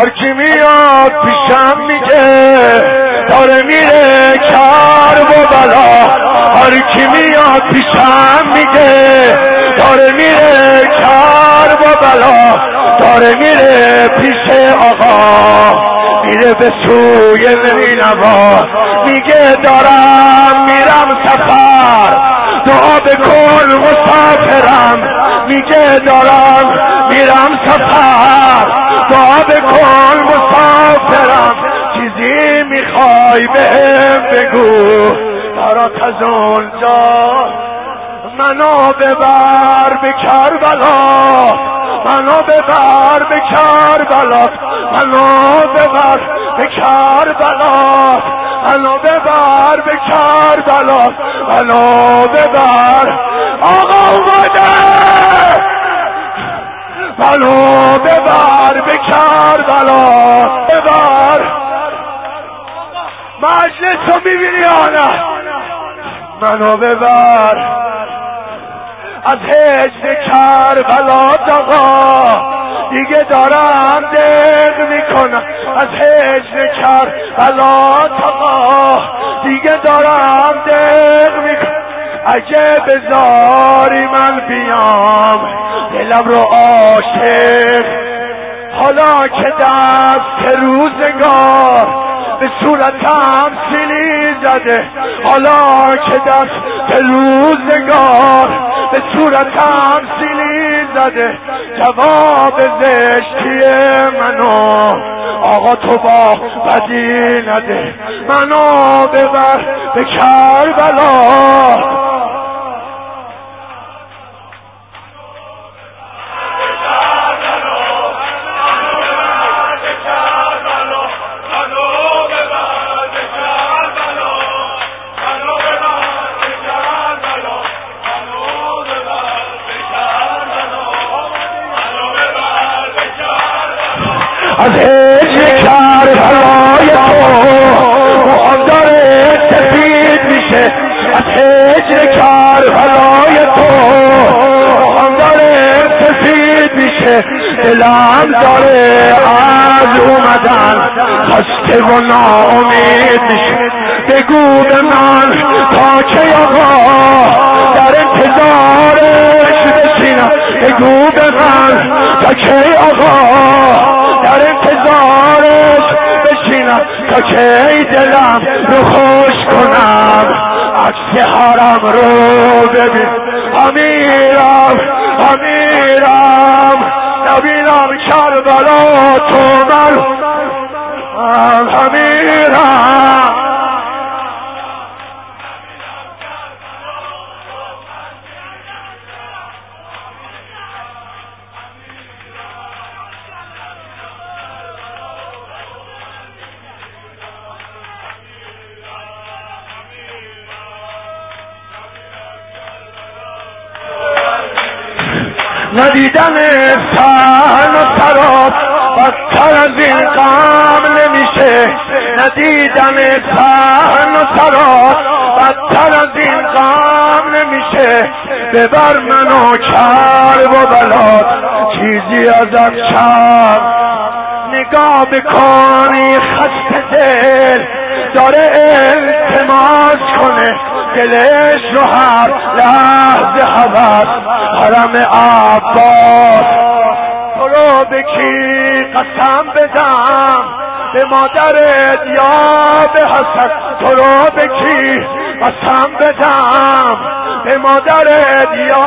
هر کی میاد پیشم میگه داره میره کار و بلا. هر کی میاد پیشم میگه داره میره کار و بلا. داره میره پیش آقا میره به سوی نینوا میگه دارم میرم سفر دعا بکن مسافرم. میگه دارم می‌خوای بهم بگو. برات از اونجا منو ببر به کربلا. منو ببر به کربلا. منو ببر به کربلا. منو ببر به کربلا. منو ببر مجلس رو می‌بینی آنه منو ببر از هجر کربلا آقا دیگه دارم دق می‌کنم. از هجر کربلا آقا دیگه دارم دق می‌کنم. اگه بذاری من بیام دلم رو عاشق. حالا که دست روزگار به صورتم سیلی زده. حالا که دست روزگار به صورتم سیلی زده. جواب زشتی منو آقا تو با بدی نده. منو ببر به کربلا. از داره دلم داره از اومدن خسته و ناامید میشه. بگو به من تا که آقا؟ در انتظارش بشینم. بگو به من تا که آقا؟ در انتظارش بشینم تا کی دلم رو خوش کنم. عکس حرم رو ببین. امیرم امیرم. نبینم کربلا تو من امیرم. ندیدن سن و سراب. بدتر از این غم نمیشه. ندیدن سن و سراب. بدتر از این غم نمیشه. ببر منو کرب و بلاد. چیزی از کم نگاه بکنی خسته دل. داره التماس کنه. دلش رو هر حوض حرم عباس. تو رو به قسم به مادرت یا به حسن. تو رو به کی قسم بدم به مادرت یا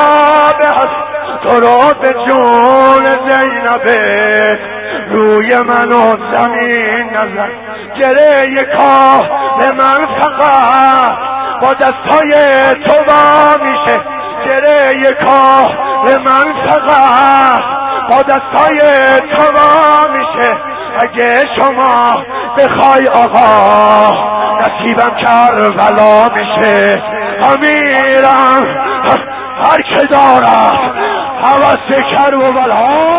به حسن. تو رو به جون زینبت. روی منو زمین نزن گره کاه به من فقط. با دستای تو با میشه گره کاه به من فقط با دستای تو میشه. اگه شما بخوای آقا نصیبم کربلا میشه. امیرم هر که دارد حوث کربلا